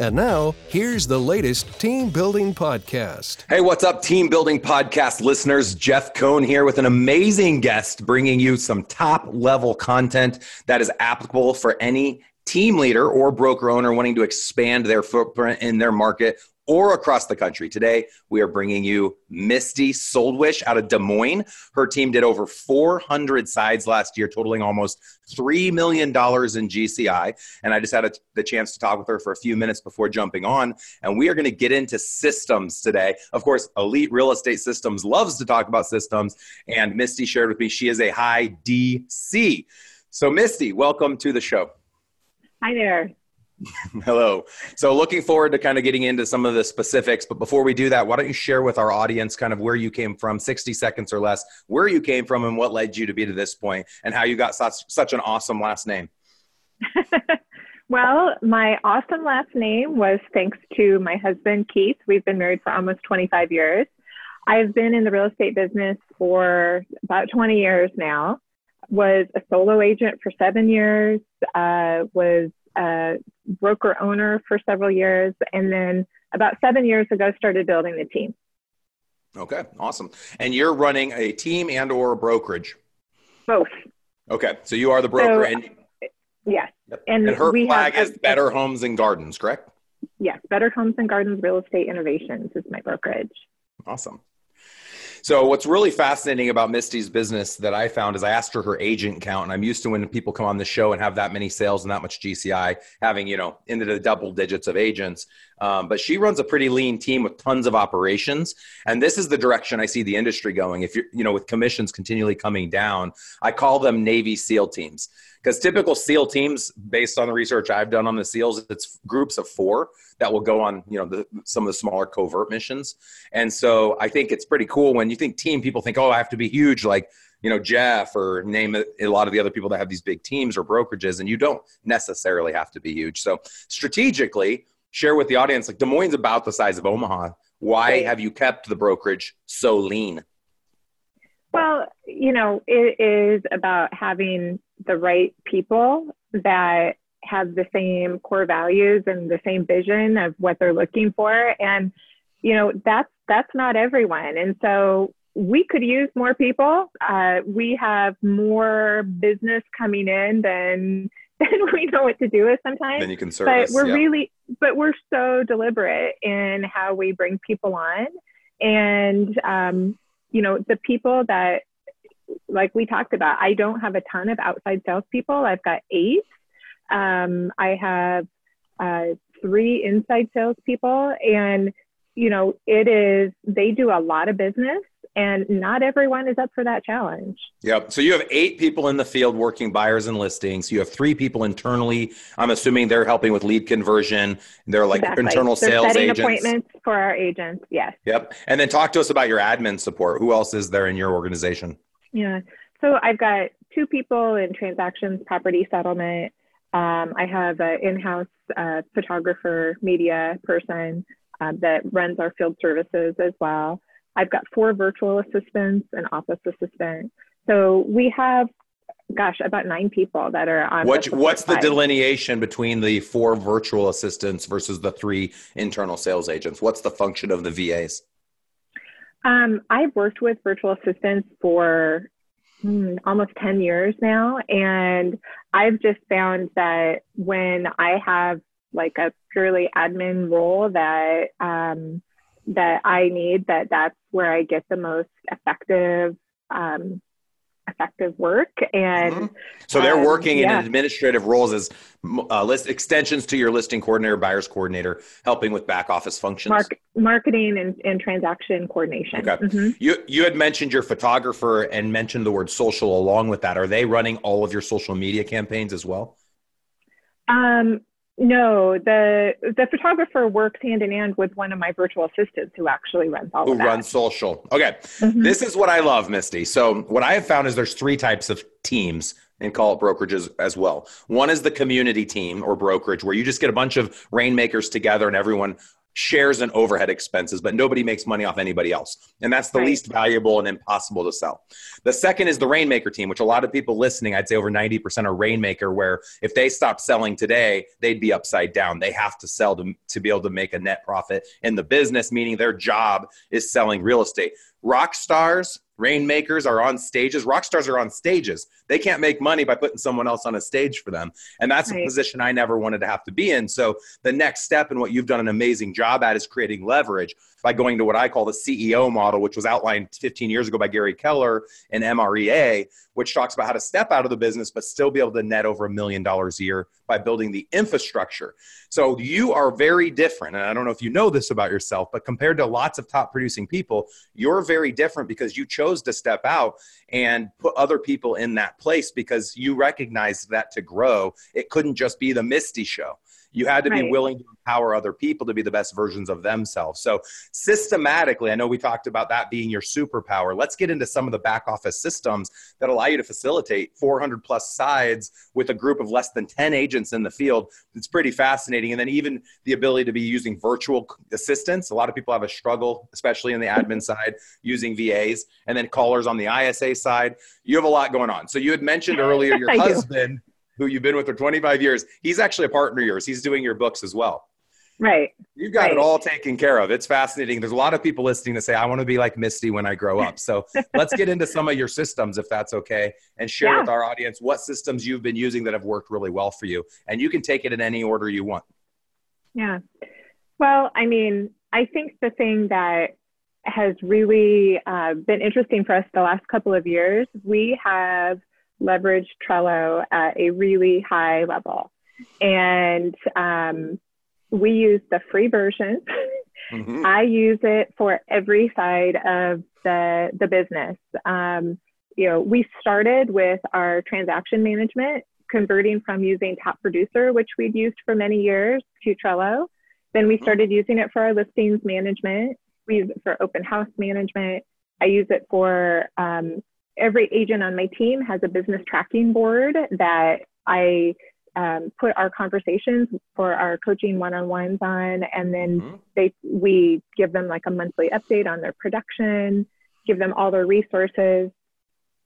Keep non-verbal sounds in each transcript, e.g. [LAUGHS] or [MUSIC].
And now, here's the latest team building podcast. Hey, what's up, team building podcast listeners? Jeff Cohn here with an amazing guest bringing you some top level content that is applicable for any team leader or broker owner wanting to expand their footprint in their market or across the country. Today, we are bringing you Misty Soldwish out of Des Moines. Her team did over 400 sides last year, totaling almost $3 million in GCI. And I just had a, the chance to talk with her for a few minutes before jumping on. And we are going to get into systems today. Of course, Elite Real Estate Systems loves to talk about systems. And Misty shared with me she is a high DC. So, Misty, welcome to the show. Hi there. [LAUGHS] Hello. So, looking forward to kind of getting into some of the specifics. But before we do that, why don't you share with our audience kind of where you came from, 60 seconds or less, where you came from and what led you to be to this point, and how you got such, such an awesome last name? [LAUGHS] well, my awesome last name was thanks to my husband, Keith. We've been married for almost 25 years. I've been in the real estate business for about 20 years now. Was a solo agent for seven years, uh, was a broker owner for several years, and then about seven years ago started building the team. Okay, awesome. And you're running a team and or a brokerage? Both. Okay, so you are the broker, so, and uh, yes, and, and her flag is Better Homes and Gardens, correct? Yes, Better Homes and Gardens Real Estate Innovations is my brokerage. Awesome. So what's really fascinating about Misty's business that I found is I asked her her agent count, and I'm used to when people come on the show and have that many sales and that much GCI, having you know into the double digits of agents. Um, but she runs a pretty lean team with tons of operations, and this is the direction I see the industry going. If you're you know with commissions continually coming down, I call them Navy SEAL teams because typical SEAL teams, based on the research I've done on the SEALs, it's groups of four that will go on, you know, the, some of the smaller covert missions. And so I think it's pretty cool when you think team, people think, oh, I have to be huge, like you know Jeff or name a lot of the other people that have these big teams or brokerages, and you don't necessarily have to be huge. So strategically, share with the audience like Des Moines about the size of Omaha. Why have you kept the brokerage so lean? Well, you know, it is about having the right people that have the same core values and the same vision of what they're looking for and you know that's that's not everyone and so we could use more people uh, we have more business coming in than [LAUGHS] than we know what to do with sometimes then you can service, but we're yeah. really but we're so deliberate in how we bring people on and um, you know the people that like we talked about, I don't have a ton of outside salespeople. I've got eight. Um, I have uh, three inside salespeople, and you know, it is they do a lot of business, and not everyone is up for that challenge. Yep. So you have eight people in the field working buyers and listings. You have three people internally. I'm assuming they're helping with lead conversion. They're like exactly. internal they're sales setting agents. appointments for our agents. Yes. Yep. And then talk to us about your admin support. Who else is there in your organization? Yeah. So I've got two people in transactions, property settlement. Um, I have an in-house uh, photographer, media person um, that runs our field services as well. I've got four virtual assistants, an office assistant. So we have, gosh, about nine people that are on. What, the what's the delineation between the four virtual assistants versus the three internal sales agents? What's the function of the VAs? Um, I've worked with virtual assistants for hmm, almost 10 years now. And I've just found that when I have like a purely admin role that, um, that I need, that that's where I get the most effective um, effective work and mm-hmm. so they're um, working yeah. in administrative roles as uh, list extensions to your listing coordinator buyers coordinator helping with back office functions Mark, marketing and, and, transaction coordination okay mm-hmm. you you had mentioned your photographer and mentioned the word social along with that are they running all of your social media campaigns as well um No, the the photographer works hand in hand with one of my virtual assistants who actually runs all who of that. runs social. Okay, Mhm. this is what I love, Misty. So what I have found is there's three types of teams and call it brokerages as well. One is the community team or brokerage where you just get a bunch of rainmakers together and everyone shares and overhead expenses, but nobody makes money off anybody else. And that's the Right. least valuable and impossible to sell. The second is the Rainmaker team, which a lot of people listening, I'd say over 90% are Rainmaker, where if they stop selling today, they'd be upside down. They have to sell to, to be able to make a net profit in the business, meaning their job is selling real estate. Rock stars, rainmakers are on stages. Rock stars are on stages. They can't make money by putting someone else on a stage for them. And that's a position I never wanted to have to be in. So the next step and what you've done an amazing job at is creating leverage by going to what I call the CEO model, which was outlined 15 years ago by Gary Keller in MREA, which talks about how to step out of the business but still be able to net over a million dollars a year by building the infrastructure. So you are very different. And I don't know if you know this about yourself, but compared to lots of top producing people, you're very different because you chose to step out and put other people in that place because you recognized that to grow, it couldn't just be the Misty show. You had to be willing to empower other people to be the best versions of themselves. So, systematically, I know we talked about that being your superpower. Let's get into some of the back office systems that allow you to facilitate 400 plus sides with a group of less than 10 agents in the field. It's pretty fascinating. And then, even the ability to be using virtual assistants. A lot of people have a struggle, especially in the admin side, using VAs, and then callers on the ISA side. You have a lot going on. So, you had mentioned [LAUGHS] earlier your husband. do. Who you've been with for 25 years, he's actually a partner of yours. He's doing your books as well. Right. You've got it all taken care of. It's fascinating. There's a lot of people listening to say, I want to be like Misty when I grow up. So [LAUGHS] let's get into some of your systems, if that's okay, and share Yeah. with our audience what systems you've been using that have worked really well for you. And you can take it in any order you want. Yeah. Well, I mean, I think the thing that has really uh, been interesting for us the last couple of years, we have leveraged Trello at a really high level. And um, we use the free version. [LAUGHS] Mhm. I use it for every side of the, the business. Um, you know, we started with our transaction management, converting from using Top Producer, which we'd used for many years, to Trello. Then we started using it for our listings management. We use it for open house management. I use it for um, every agent on my team has a business tracking board that I um, put our conversations for our coaching one-on-ones on, and then Mhm. they we give them like a monthly update on their production, give them all their resources.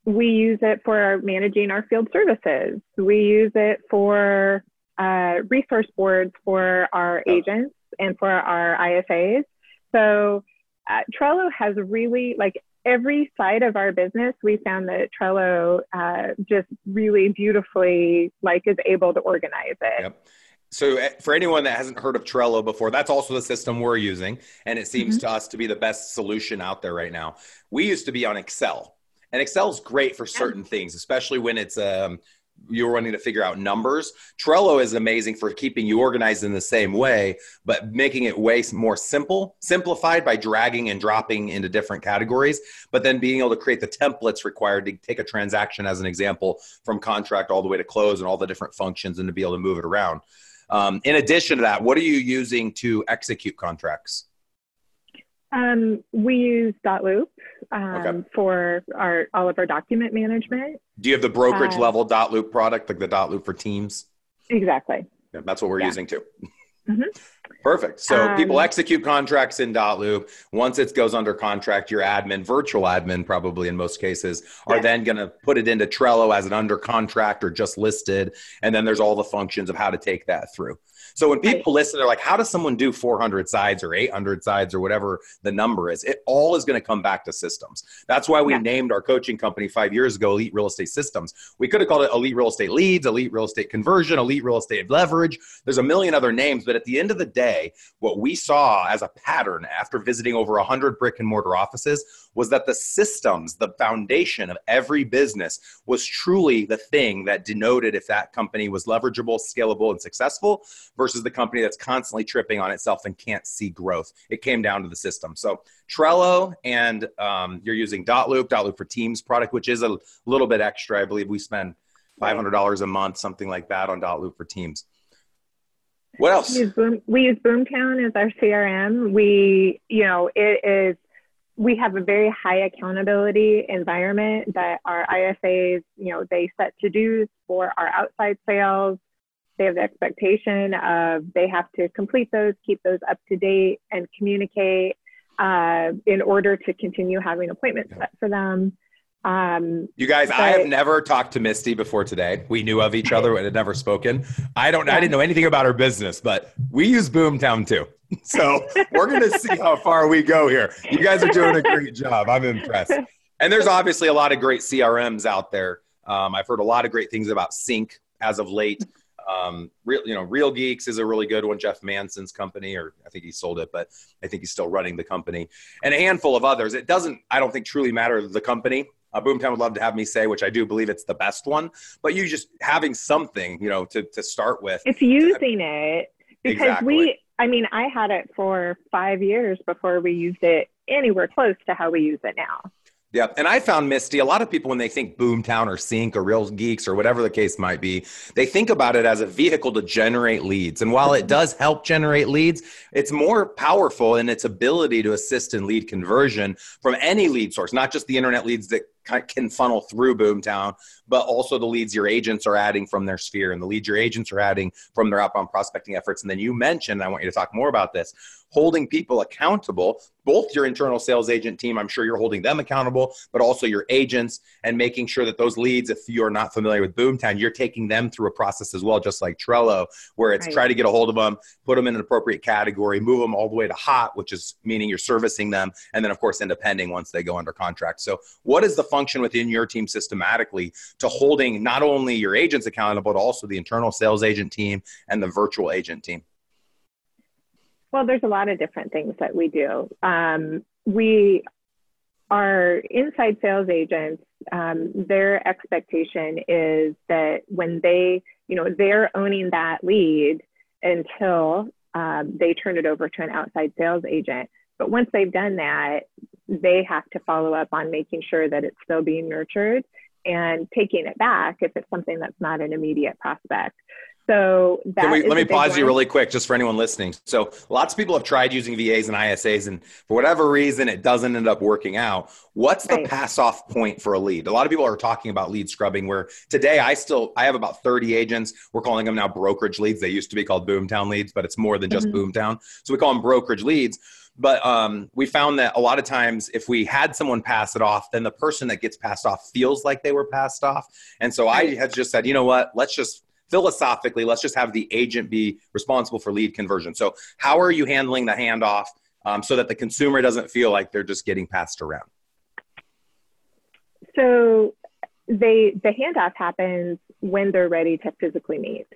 We use it for managing our field services. We use it for uh, resource boards for our Oh. agents and for our ISAs. So uh, Trello has really like every side of our business. We found that Trello uh, just really beautifully like is able to organize it. Yep. So, eh, for anyone that hasn't heard of Trello before, that's also the system we're using. And it seems to us to be the best solution out there right now. We used to be on Excel, and Excel is great for certain things, especially when it's um, you're wanting to figure out numbers. Trello is amazing for keeping you organized in the same way, but making it way more simple, simplified by dragging and dropping into different categories, but then being able to create the templates required to take a transaction as an example from contract all the way to close and all the different functions and to be able to move it around. Um, in addition to that, what are you using to execute contracts? Um, we use Dotloop um, Okay. for our all of our document management. Do you have the brokerage Uh, level Dotloop product, like the Dotloop for teams? Exactly. Yeah, that's what we're Yeah. using too. Mhm. Perfect. So Um, people execute contracts in Dotloop. Once it goes under contract, your admin, virtual admin, probably in most cases, are then going to put it into Trello as an under contract or just listed. And then there's all the functions of how to take that through. So when people listen, they're like, how does someone do 400 sides or 800 sides or whatever the number is? It all is going to come back to systems. That's why we Yeah. named our coaching company five years ago, Elite Real Estate Systems. We could have called it Elite Real Estate Leads, Elite Real Estate Conversion, Elite Real Estate Leverage. There's a million other names, but at the end of the day, what we saw as a pattern after visiting over 100 brick and mortar offices was that the systems, the foundation of every business, was truly the thing that denoted if that company was leverageable, scalable, and successful versus the company that's constantly tripping on itself and can't see growth. It came down to the system. So Trello, and um, you're using Dotloop, Dotloop for Teams product, which is a little bit extra. I believe we spend $500 a month, something like that, on Dotloop for Teams. What else? We use, Boom, we use Boomtown as our CRM. We, you know, it is, we have a very high accountability environment that our ISAs, you know, they set to dos for our outside sales. They have the expectation of they have to complete those, keep those up to date, and communicate uh, in order to continue having appointments set for them. Um, you guys, but, I have never talked to Misty before today. We knew of each other, and had never spoken. I don't. Yeah. I didn't know anything about her business, but we use Boomtown too. [LAUGHS] So we're going to see how far we go here. You guys are doing a great job. I'm impressed. And there's obviously a lot of great CRMs out there. Um, I've heard a lot of great things about Sync as of late. Um, real, you know, Real Geeks is a really good one. Jeff Manson's company, or I think he sold it, but I think he's still running the company, and a handful of others. It doesn't, I don't think, truly matter the company. Uh, Boomtown would love to have me say, which I do believe it's the best one. But you just having something, you know, to to start with. It's using it because exactly. we. I mean, I had it for five years before we used it anywhere close to how we use it now. Yeah. And I found Misty, a lot of people, when they think Boomtown or Sync or Real Geeks or whatever the case might be, they think about it as a vehicle to generate leads. And while it mm-hmm. does help generate leads, it's more powerful in its ability to assist in lead conversion from any lead source, not just the internet leads that can funnel through Boomtown, but also the leads your agents are adding from their sphere and the leads your agents are adding from their outbound prospecting efforts. And then you mentioned, I want you to talk more about this, holding people accountable, both your internal sales agent team, I'm sure you're holding them accountable, but also your agents and making sure that those leads, if you're not familiar with Boomtown, you're taking them through a process as well, just like Trello, where it's right. try to get a hold of them, put them in an appropriate category, move them all the way to hot, which is meaning you're servicing them, and then of course into pending once they go under contract. So what is the function within your team systematically to holding not only your agents accountable, but also the internal sales agent team and the virtual agent team? Well, there's a lot of different things that we do. Um, we our inside sales agents, um, their expectation is that when they, you know, they're owning that lead until um, they turn it over to an outside sales agent. But once they've done that, they have to follow up on making sure that it's still being nurtured and taking it back if it's something that's not an immediate prospect. So we, let me pause one. you really quick, just for anyone listening. So lots of people have tried using VAs and ISAs, and for whatever reason, it doesn't end up working out. What's the right. pass off point for a lead? A lot of people are talking about lead scrubbing. Where today, I still I have about thirty agents. We're calling them now brokerage leads. They used to be called Boomtown leads, but it's more than just mm-hmm. Boomtown. So we call them brokerage leads but um, we found that a lot of times, if we had someone pass it off, then the person that gets passed off feels like they were passed off. And so I had just said, you know what? Let's just philosophically, let's just have the agent be responsible for lead conversion. So, how are you handling the handoff um, so that the consumer doesn't feel like they're just getting passed around? So, they the handoff happens when they're ready to physically meet.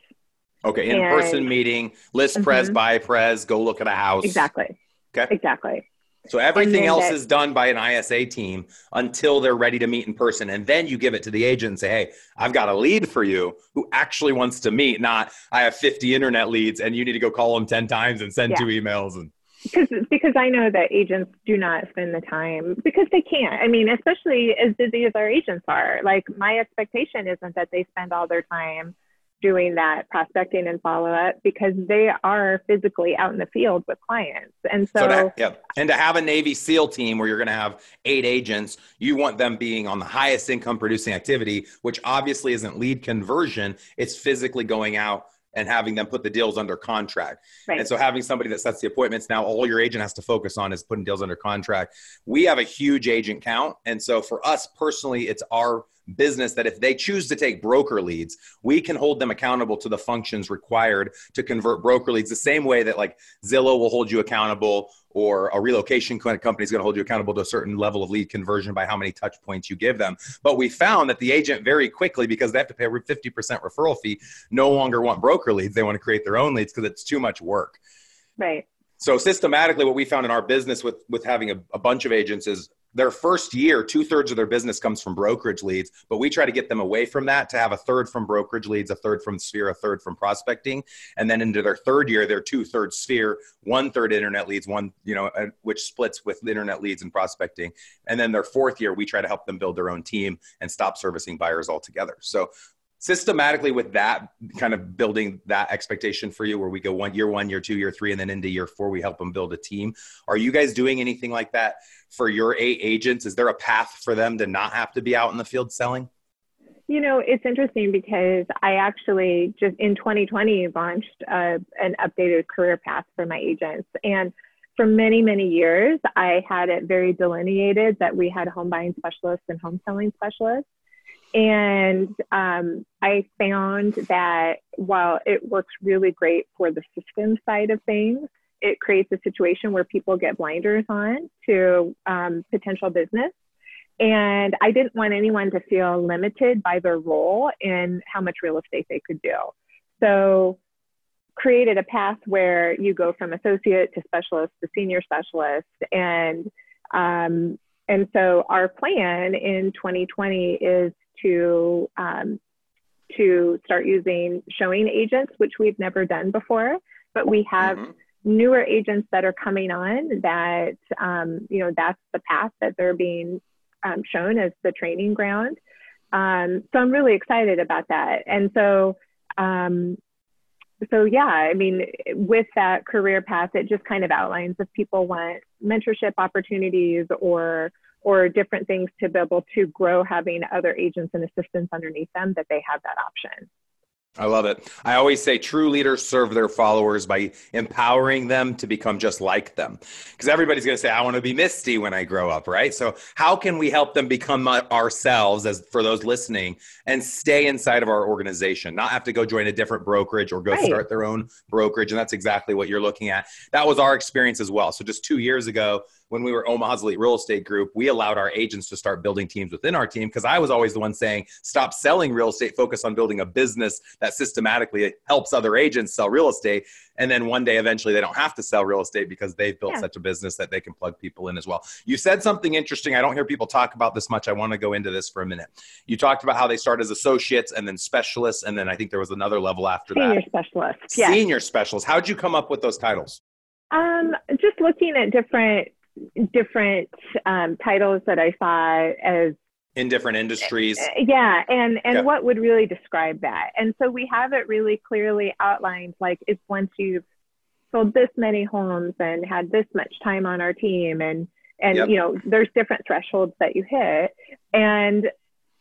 Okay, in person meeting, list mm-hmm. pres, buy pres, go look at a house. Exactly. Okay. Exactly. So everything else that, is done by an ISA team until they're ready to meet in person. And then you give it to the agent and say, hey, I've got a lead for you who actually wants to meet, not I have 50 internet leads and you need to go call them 10 times and send yeah. two emails. And because because I know that agents do not spend the time because they can't. I mean, especially as busy as our agents are. Like my expectation isn't that they spend all their time doing that prospecting and follow up because they are physically out in the field with clients. And so, so to, yeah. and to have a Navy SEAL team where you're going to have eight agents, you want them being on the highest income producing activity, which obviously isn't lead conversion. It's physically going out and having them put the deals under contract. Right. And so having somebody that sets the appointments now all your agent has to focus on is putting deals under contract. We have a huge agent count and so for us personally it's our business that if they choose to take broker leads, we can hold them accountable to the functions required to convert broker leads the same way that like Zillow will hold you accountable or a relocation company is going to hold you accountable to a certain level of lead conversion by how many touch points you give them. But we found that the agent very quickly, because they have to pay a 50% referral fee, no longer want broker leads. They want to create their own leads because it's too much work. Right. So systematically, what we found in our business with with having a, a bunch of agents is their first year, two thirds of their business comes from brokerage leads, but we try to get them away from that to have a third from brokerage leads, a third from sphere, a third from prospecting. And then into their third year, they're two thirds sphere, one third internet leads, one, you know, uh, which splits with internet leads and prospecting. And then their fourth year, we try to help them build their own team and stop servicing buyers altogether. So systematically with that kind of building that expectation for you where we go one year one year two year three and then into year four we help them build a team are you guys doing anything like that for your eight agents is there a path for them to not have to be out in the field selling you know, it's interesting because I actually just in 2020 launched uh, an updated career path for my agents. And for many, many years, I had it very delineated that we had home buying specialists and home selling specialists. And um, I found that while it works really great for the system side of things, it creates a situation where people get blinders on to um, potential business and I didn't want anyone to feel limited by their role in how much real estate they could do. So created a path where you go from associate to specialist to senior specialist. And um, and so our plan in 2020 is to um, to start using showing agents, which we've never done before, but we have mm-hmm. newer agents that are coming on that um, you know that's the path that they're being um, shown as the training ground. Um, so I'm really excited about that. And so, um, so yeah, I mean, with that career path, it just kind of outlines if people want mentorship opportunities or or different things to be able to grow having other agents and assistants underneath them that they have that option. I love it. I always say true leaders serve their followers by empowering them to become just like them. Because everybody's going to say, I want to be Misty when I grow up, right? So, how can we help them become ourselves, as for those listening, and stay inside of our organization, not have to go join a different brokerage or go right. start their own brokerage? And that's exactly what you're looking at. That was our experience as well. So, just two years ago, when we were Omaha's Elite Real Estate Group, we allowed our agents to start building teams within our team because I was always the one saying, stop selling real estate, focus on building a business that systematically helps other agents sell real estate. And then one day, eventually, they don't have to sell real estate because they've built yeah. such a business that they can plug people in as well. You said something interesting. I don't hear people talk about this much. I want to go into this for a minute. You talked about how they start as associates and then specialists. And then I think there was another level after Senior that. Senior specialists. Yeah. Senior specialists. How'd you come up with those titles? Um, just looking at different different um, titles that I saw as in different industries. Uh, yeah, and and yeah. what would really describe that? And so we have it really clearly outlined. Like it's once you've sold this many homes and had this much time on our team, and and yep. you know there's different thresholds that you hit, and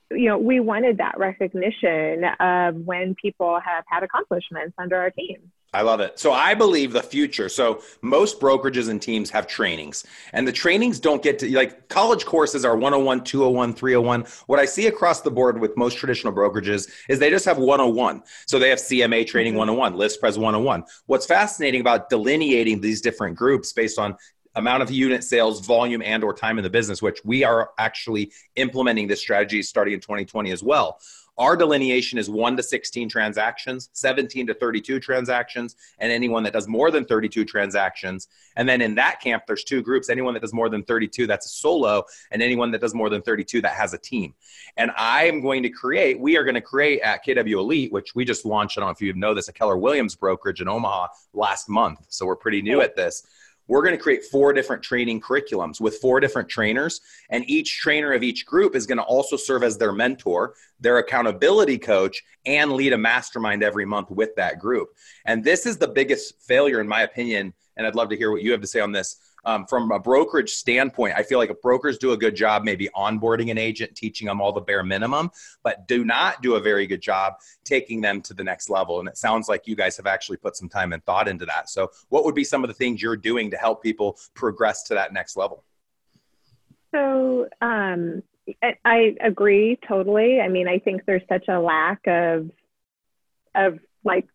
you know we wanted that recognition of when people have had accomplishments under our team. I love it. So I believe the future. So most brokerages and teams have trainings, and the trainings don't get to like college courses are 101, 201, 301. What I see across the board with most traditional brokerages is they just have 101. So they have CMA training mm-hmm. 101, list pres 101. What's fascinating about delineating these different groups based on amount of unit sales volume and or time in the business which we are actually implementing this strategy starting in 2020 as well our delineation is 1 to 16 transactions, 17 to 32 transactions, and anyone that does more than 32 transactions. And then in that camp, there's two groups anyone that does more than 32, that's a solo, and anyone that does more than 32, that has a team. And I am going to create, we are going to create at KW Elite, which we just launched, I don't know if you know this, a Keller Williams brokerage in Omaha last month. So we're pretty new oh. at this we're going to create four different training curriculums with four different trainers and each trainer of each group is going to also serve as their mentor their accountability coach and lead a mastermind every month with that group. And this is the biggest failure in my opinion and i'd love to hear what you have to say on this um, from a brokerage standpoint, I feel like brokers do a good job, maybe onboarding an agent, teaching them all the bare minimum, but do not do a very good job taking them to the next level. And it sounds like you guys have actually put some time and thought into that. So, what would be some of the things you're doing to help people progress to that next level? So, um, I agree totally. I mean, I think there's such a lack of of like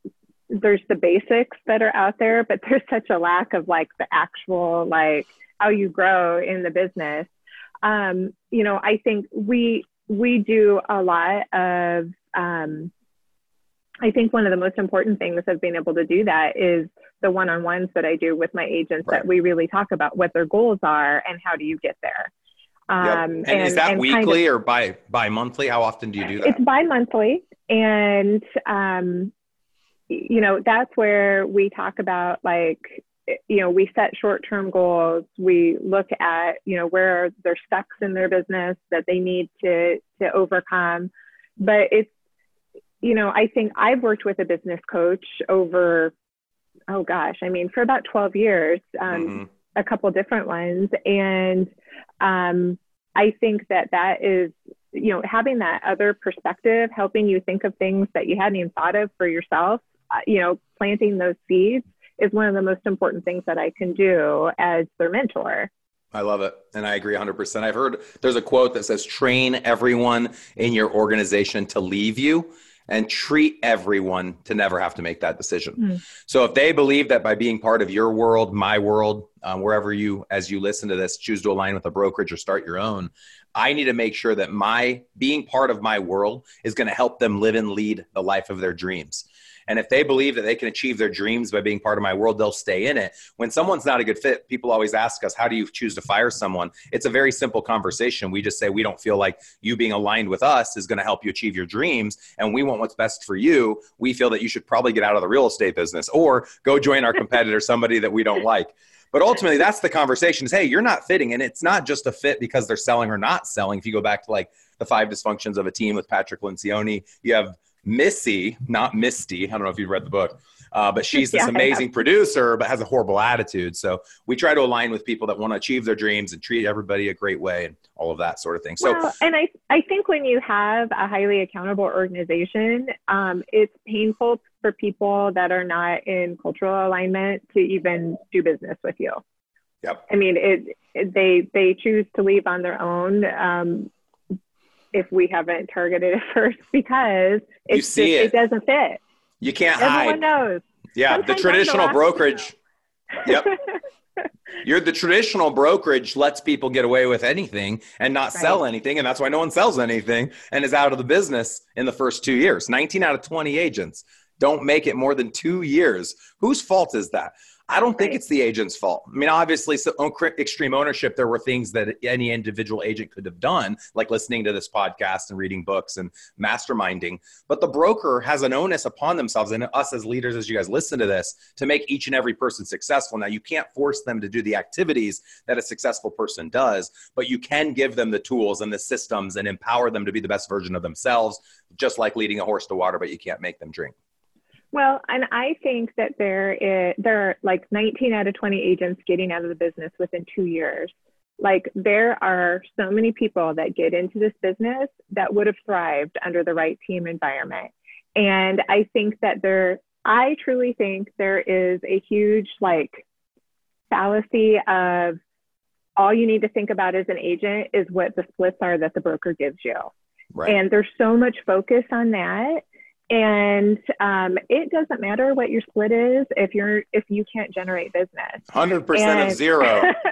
there's the basics that are out there, but there's such a lack of like the actual like how you grow in the business. Um, you know, I think we we do a lot of um, I think one of the most important things of being able to do that is the one-on-ones that I do with my agents right. that we really talk about what their goals are and how do you get there. Um, yep. and, and, is that and weekly kind of, or by bi monthly? How often do you do that? It's bi monthly, and um, you know, that's where we talk about like, you know, we set short term goals. We look at, you know, where there's stucks in their business that they need to, to overcome. But it's, you know, I think I've worked with a business coach over, oh gosh, I mean, for about 12 years, um, mm-hmm. a couple different ones. And um, I think that that is, you know, having that other perspective, helping you think of things that you hadn't even thought of for yourself, you know, planting those seeds is one of the most important things that I can do as their mentor. I love it. And I agree 100%. I've heard there's a quote that says, train everyone in your organization to leave you and treat everyone to never have to make that decision. Mm. So if they believe that by being part of your world, my world, um, wherever you, as you listen to this, choose to align with a brokerage or start your own, I need to make sure that my being part of my world is going to help them live and lead the life of their dreams. And if they believe that they can achieve their dreams by being part of my world, they'll stay in it. When someone's not a good fit, people always ask us, How do you choose to fire someone? It's a very simple conversation. We just say, We don't feel like you being aligned with us is going to help you achieve your dreams. And we want what's best for you. We feel that you should probably get out of the real estate business or go join our competitor, somebody that we don't like. But ultimately, that's the conversation is, hey, you're not fitting. And it's not just a fit because they're selling or not selling. If you go back to like the five dysfunctions of a team with Patrick Lencioni, you have Missy, not Misty. I don't know if you've read the book, uh, but she's [LAUGHS] this yeah, amazing producer, but has a horrible attitude. So we try to align with people that want to achieve their dreams and treat everybody a great way and all of that sort of thing. So, well, and I, I think when you have a highly accountable organization, um, it's painful for people that are not in cultural alignment to even do business with you. Yep. I mean, it, it they they choose to leave on their own. Um, if we haven't targeted [LAUGHS] it first because it, it. it. doesn't fit. You can't Everyone hide. knows. Yeah, Sometimes the traditional brokerage. yep. [LAUGHS] You're the traditional brokerage lets people get away with anything and not right. sell anything, and that's why no one sells anything and is out of the business in the first two years. 19 out of 20 agents don't make it more than two years. Whose fault is that? I don't think it's the agent's fault. I mean, obviously, so oh, extreme ownership, there were things that any individual agent could have done, like listening to this podcast and reading books and masterminding. But the broker has an onus upon themselves and us as leaders, as you guys listen to this, to make each and every person successful. Now, you can't force them to do the activities that a successful person does, but you can give them the tools and the systems and empower them to be the best version of themselves, just like leading a horse to water, but you can't make them drink. Well, and I think that there is, there are like 19 out of 20 agents getting out of the business within two years. Like there are so many people that get into this business that would have thrived under the right team environment. And I think that there, I truly think there is a huge like fallacy of all you need to think about as an agent is what the splits are that the broker gives you. Right. And there's so much focus on that and um, it doesn't matter what your split is if you're if you can't generate business. 100% and, of zero. [LAUGHS]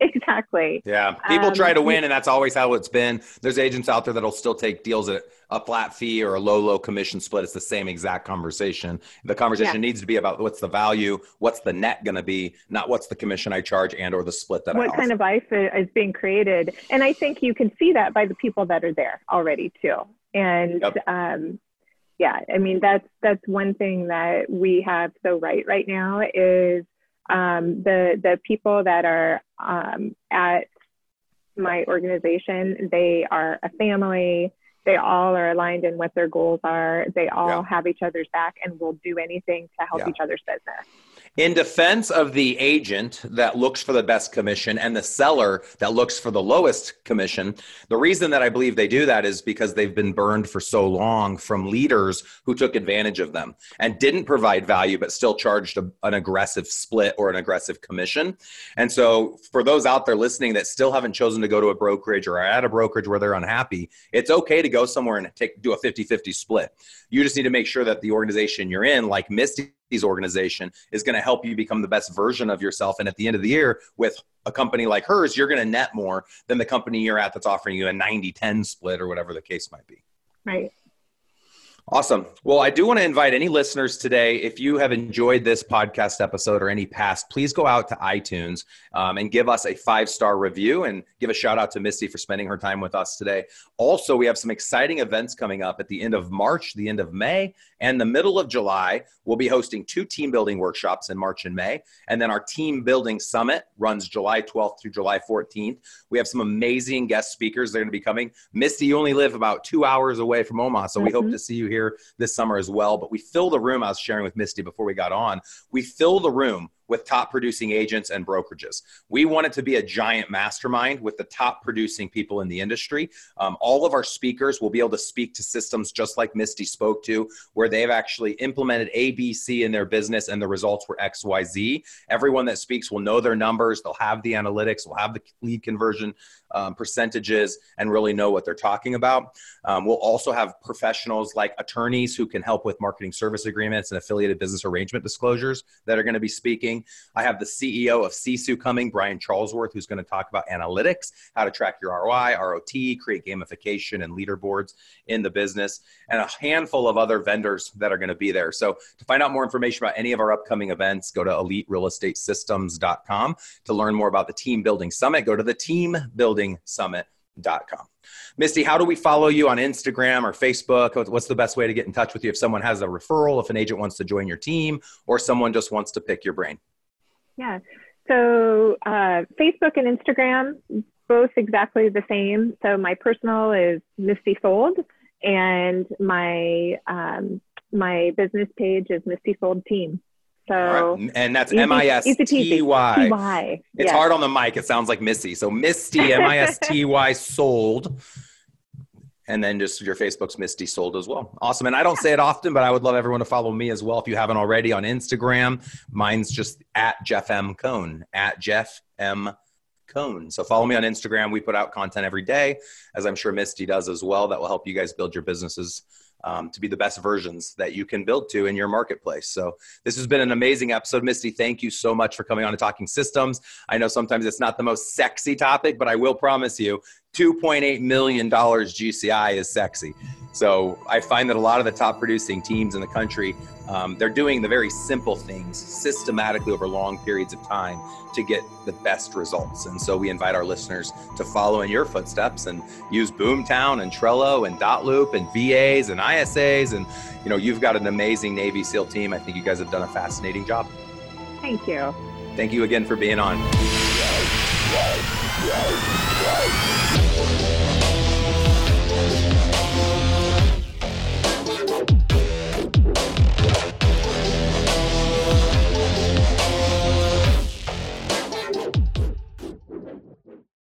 Exactly. Yeah. People um, try to win and that's always how it's been. There's agents out there that'll still take deals at a flat fee or a low low commission split. It's the same exact conversation. The conversation yeah. needs to be about what's the value what's the net going to be not what's the commission i charge and or the split that what kind of life is being created. And i think you can see that by the people that are there already too. And yep. um, yeah, I mean that's that's one thing that we have so right right now is um, the the people that are um, at my organization. They are a family. They all are aligned in what their goals are. They all yeah. have each other's back and will do anything to help yeah. each other's business in defense of the agent that looks for the best commission and the seller that looks for the lowest commission, the reason that I believe they do that is because they've been burned for so long from leaders who took advantage of them and didn't provide value, but still charged a, an aggressive split or an aggressive commission. And so, for those out there listening that still haven't chosen to go to a brokerage or are at a brokerage where they're unhappy, it's okay to go somewhere and take do a 50 50 split. You just need to make sure that the organization you're in, like Misty organization is going to help you become the best version of yourself. And at the end of the year, with a company like hers, you're going to net more than the company you're at that's offering you a 90 10 split or whatever the case might be. Right. Awesome. Well, I do want to invite any listeners today. If you have enjoyed this podcast episode or any past, please go out to iTunes um, and give us a five star review and give a shout out to Misty for spending her time with us today. Also, we have some exciting events coming up at the end of March, the end of May, and the middle of July. We'll be hosting two team building workshops in March and May. And then our team building summit runs July 12th through July 14th. We have some amazing guest speakers that are going to be coming. Misty, you only live about two hours away from Omaha, so mm-hmm. we hope mm-hmm. to see you here this summer as well. But we fill the room, I was sharing with Misty before we got on, we fill the room with top producing agents and brokerages. We want it to be a giant mastermind with the top producing people in the industry. Um, all of our speakers will be able to speak to systems just like Misty spoke to, where they've actually implemented ABC in their business and the results were XYZ. Everyone that speaks will know their numbers, they'll have the analytics, will have the lead conversion um, percentages and really know what they're talking about. Um, we'll also have professionals like attorneys who can help with marketing service agreements and affiliated business arrangement disclosures that are going to be speaking. I have the CEO of Sisu coming, Brian Charlesworth, who's going to talk about analytics, how to track your ROI, ROT, create gamification and leaderboards in the business, and a handful of other vendors that are going to be there. So to find out more information about any of our upcoming events, go to eliterealestatesystems.com. To learn more about the Team Building Summit, go to the Team Building buildingsummit.com. Misty, how do we follow you on Instagram or Facebook? What's the best way to get in touch with you if someone has a referral, if an agent wants to join your team, or someone just wants to pick your brain? Yeah. So, uh, Facebook and Instagram, both exactly the same. So, my personal is Misty Sold, and my um, my business page is Misty Sold Team. So right. and that's M I S T Y. It's yes. hard on the mic. It sounds like Missy. So Misty M I S T Y [LAUGHS] sold. And then just your Facebook's Misty sold as well. Awesome. And I don't say it often, but I would love everyone to follow me as well if you haven't already on Instagram. Mine's just at Jeff M. Cohn, at Jeff M. Cohn. So follow me on Instagram. We put out content every day, as I'm sure Misty does as well. That will help you guys build your businesses um, to be the best versions that you can build to in your marketplace. So this has been an amazing episode, Misty. Thank you so much for coming on and talking systems. I know sometimes it's not the most sexy topic, but I will promise you, $2.8 million GCI is sexy. So I find that a lot of the top producing teams in the country, um, they're doing the very simple things systematically over long periods of time to get the best results. And so we invite our listeners to follow in your footsteps and use Boomtown and Trello and Dotloop and VAs and ISAs. And, you know, you've got an amazing Navy SEAL team. I think you guys have done a fascinating job. Thank you. Thank you again for being on.